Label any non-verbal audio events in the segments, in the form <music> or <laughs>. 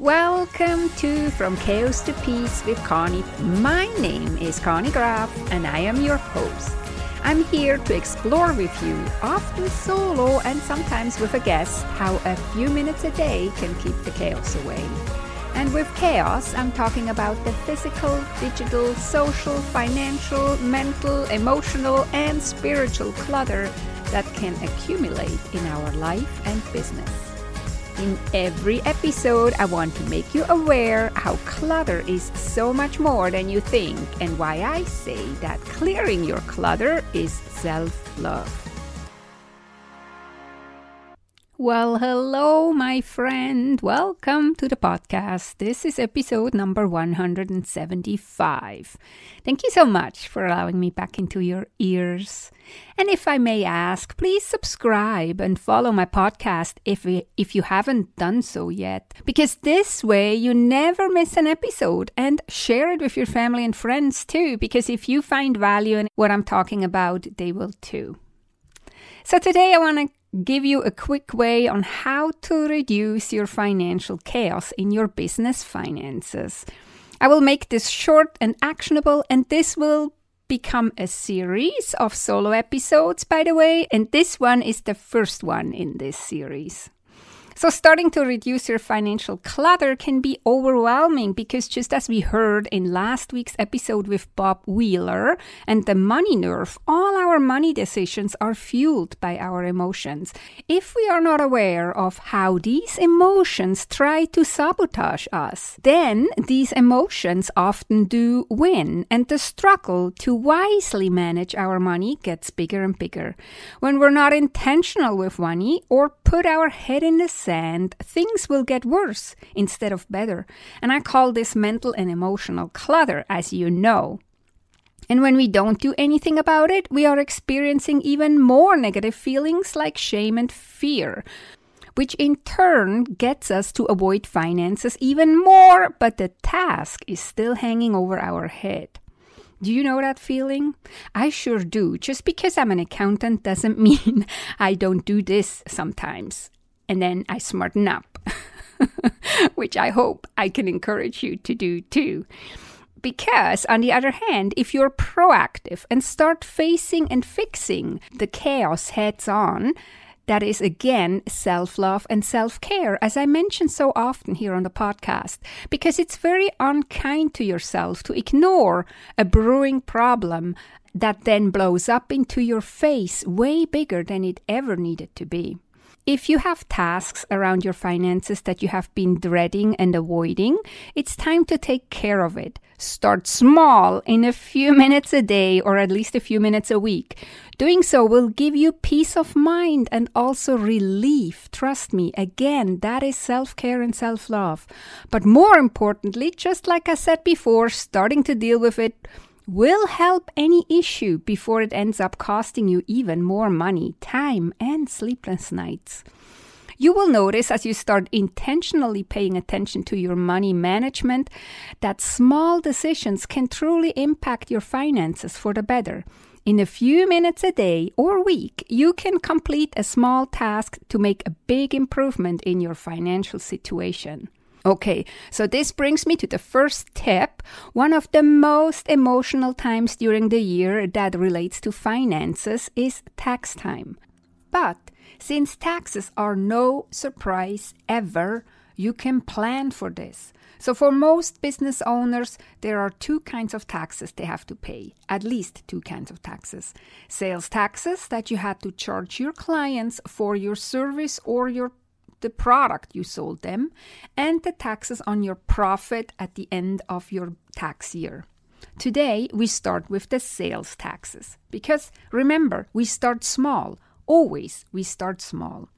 Welcome to From Chaos to Peace with Conny. My name is Conny Graf and I am your host. I'm here to explore with you, often solo and sometimes with a guest, how a few minutes a day can keep the chaos away. And with chaos, I'm talking about the physical, digital, social, financial, mental, emotional, and spiritual clutter that can accumulate in our life and business. In every episode, I want to make you aware how clutter is so much more than you think and why I say that clearing your clutter is self love. Well, hello, my friend. Welcome to the podcast. This is episode number 175. Thank you so much for allowing me back into your ears. And if I may ask, please subscribe and follow my podcast if, if you haven't done so yet, because this way you never miss an episode and share it with your family and friends too, because if you find value in what I'm talking about, they will too. So today I want to give you a quick way on how to reduce your financial chaos in your business finances. I will make this short and actionable, and this will become a series of solo episodes, by the way, and this one is the first one in this series. So, starting to reduce your financial clutter can be overwhelming because, just as we heard in last week's episode with Bob Wheeler and the money nerve, all our money decisions are fueled by our emotions. If we are not aware of how these emotions try to sabotage us, then these emotions often do win, and the struggle to wisely manage our money gets bigger and bigger. When we're not intentional with money or put our head in the sand, things will get worse instead of better. And I call this mental and emotional clutter, as you know. And when we don't do anything about it, we are experiencing even more negative feelings like shame and fear, which in turn gets us to avoid finances even more, but the task is still hanging over our head. Do you know that feeling? I sure do. Just because I'm an accountant doesn't <laughs> mean I don't do this sometimes. And then I smarten up, <laughs> which I hope I can encourage you to do too. Because, on the other hand, if you're proactive and start facing and fixing the chaos heads on, that is again self love and self care, as I mention so often here on the podcast, because it's very unkind to yourself to ignore a brewing problem that then blows up into your face way bigger than it ever needed to be. If you have tasks around your finances that you have been dreading and avoiding, it's time to take care of it. Start small in a few <laughs> minutes a day or at least a few minutes a week. Doing so will give you peace of mind and also relief. Trust me, again, that is self care and self love. But more importantly, just like I said before, starting to deal with it will help any issue before it ends up costing you even more money, time, and sleepless nights. You will notice as you start intentionally paying attention to your money management that small decisions can truly impact your finances for the better. In a few minutes a day or week, you can complete a small task to make a big improvement in your financial situation. Okay, so this brings me to the first tip, one of the most emotional times during the year that relates to finances is tax time. But since taxes are no surprise ever, you can plan for this. So, for most business owners, there are two kinds of taxes they have to pay, at least two kinds of taxes sales taxes that you had to charge your clients for your service or your the product you sold them, and the taxes on your profit at the end of your tax year. Today, we start with the sales taxes because remember, we start small. Always, we start small.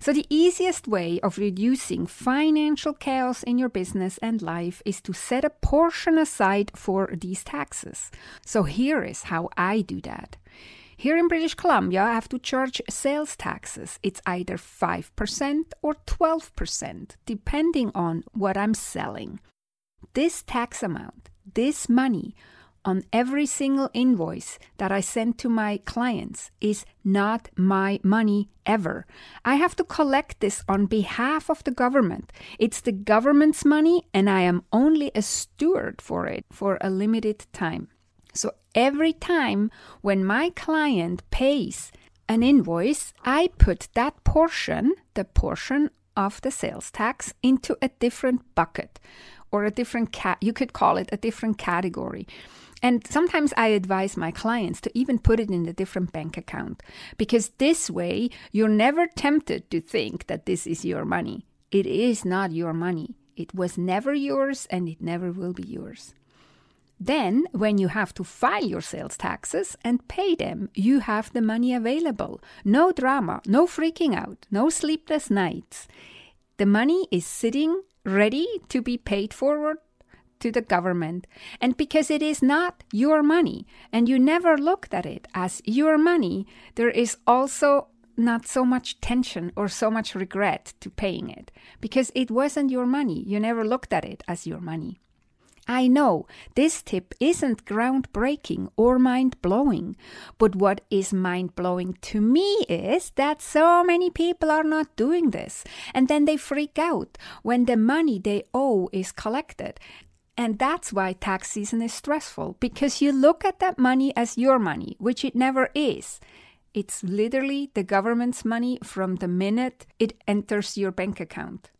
So, the easiest way of reducing financial chaos in your business and life is to set a portion aside for these taxes. So, here is how I do that. Here in British Columbia, I have to charge sales taxes. It's either 5% or 12%, depending on what I'm selling. This tax amount, this money, on every single invoice that I send to my clients is not my money ever. I have to collect this on behalf of the government. It's the government's money, and I am only a steward for it for a limited time. So every time when my client pays an invoice, I put that portion, the portion of the sales tax, into a different bucket or a different cat. You could call it a different category. And sometimes I advise my clients to even put it in a different bank account because this way you're never tempted to think that this is your money. It is not your money. It was never yours and it never will be yours. Then, when you have to file your sales taxes and pay them, you have the money available. No drama, no freaking out, no sleepless nights. The money is sitting ready to be paid forward to the government. And because it is not your money and you never looked at it as your money, there is also not so much tension or so much regret to paying it because it wasn't your money. You never looked at it as your money. I know this tip isn't groundbreaking or mind blowing, but what is mind blowing to me is that so many people are not doing this, and then they freak out when the money they owe is collected. And that's why tax season is stressful because you look at that money as your money, which it never is. It's literally the government's money from the minute it enters your bank account.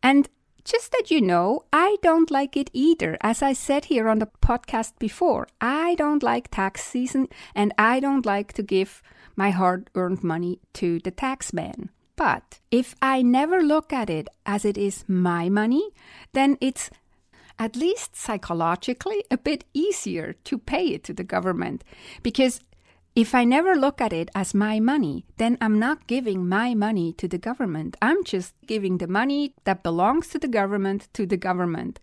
And just that you know, I don't like it either. As I said here on the podcast before, I don't like tax season and I don't like to give my hard earned money to the tax man. But if I never look at it as it is my money, then it's at least psychologically, a bit easier to pay it to the government. Because if I never look at it as my money, then I'm not giving my money to the government. I'm just giving the money that belongs to the government to the government.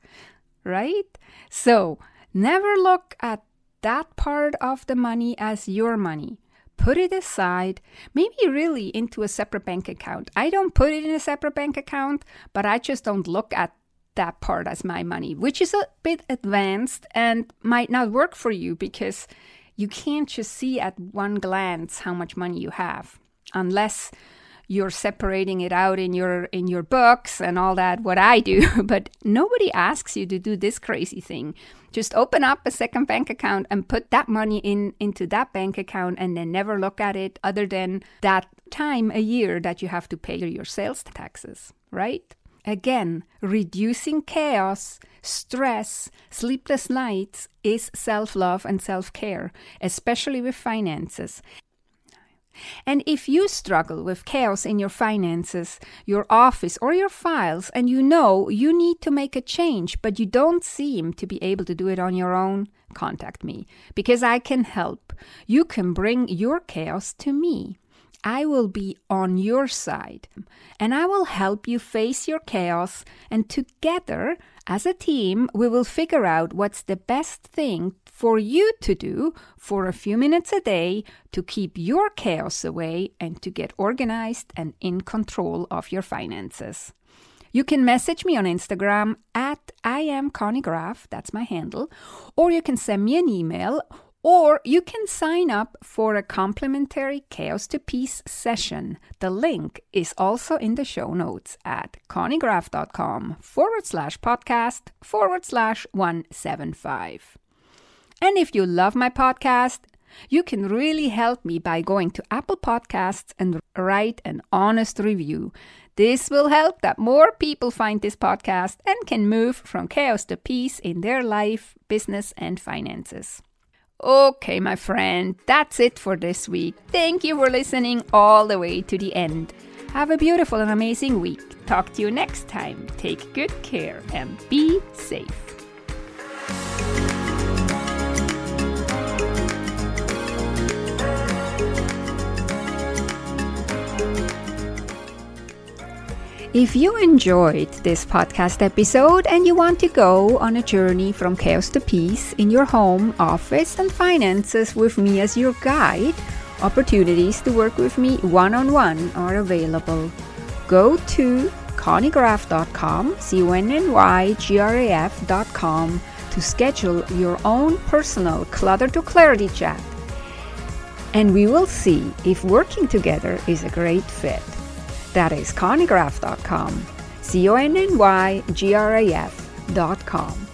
Right? So never look at that part of the money as your money. Put it aside, maybe really into a separate bank account. I don't put it in a separate bank account, but I just don't look at that part as my money, which is a bit advanced and might not work for you because you can't just see at one glance how much money you have unless you're separating it out in your in your books and all that what i do. <laughs> But nobody asks you to do this crazy thing. Just open up a second bank account and put that money in into that bank account and then never look at it other than that time a year that you have to pay your sales taxes right Again, reducing chaos, stress, sleepless nights is self love and self care, especially with finances. And if you struggle with chaos in your finances, your office, or your files, and you know you need to make a change, but you don't seem to be able to do it on your own, contact me because I can help. You can bring your chaos to me. I will be on your side and I will help you face your chaos. And together, as a team, we will figure out what's the best thing for you to do for a few minutes a day to keep your chaos away and to get organized and in control of your finances. You can message me on Instagram at I am Conny Graf, that's my handle, or you can send me an email or you can sign up for a complimentary Chaos to Peace session. The link is also in the show notes at connygraf.com forward slash podcast forward slash 175. And if you love my podcast, you can really help me by going to Apple Podcasts and write an honest review. This will help that more people find this podcast and can move from chaos to peace in their life, business, and finances. Okay, my friend, that's it for this week. Thank you for listening all the way to the end. Have a beautiful and amazing week. Talk to you next time. Take good care and be safe. If you enjoyed this podcast episode and you want to go on a journey from chaos to peace in your home, office, and finances with me as your guide, opportunities to work with me one on one are available. Go to connygraf.com, C O N N Y G R A F.com to schedule your own personal Clutter to Clarity chat. And we will see if working together is a great fit. That is connygraf.com, C O N N Y G R A F.com.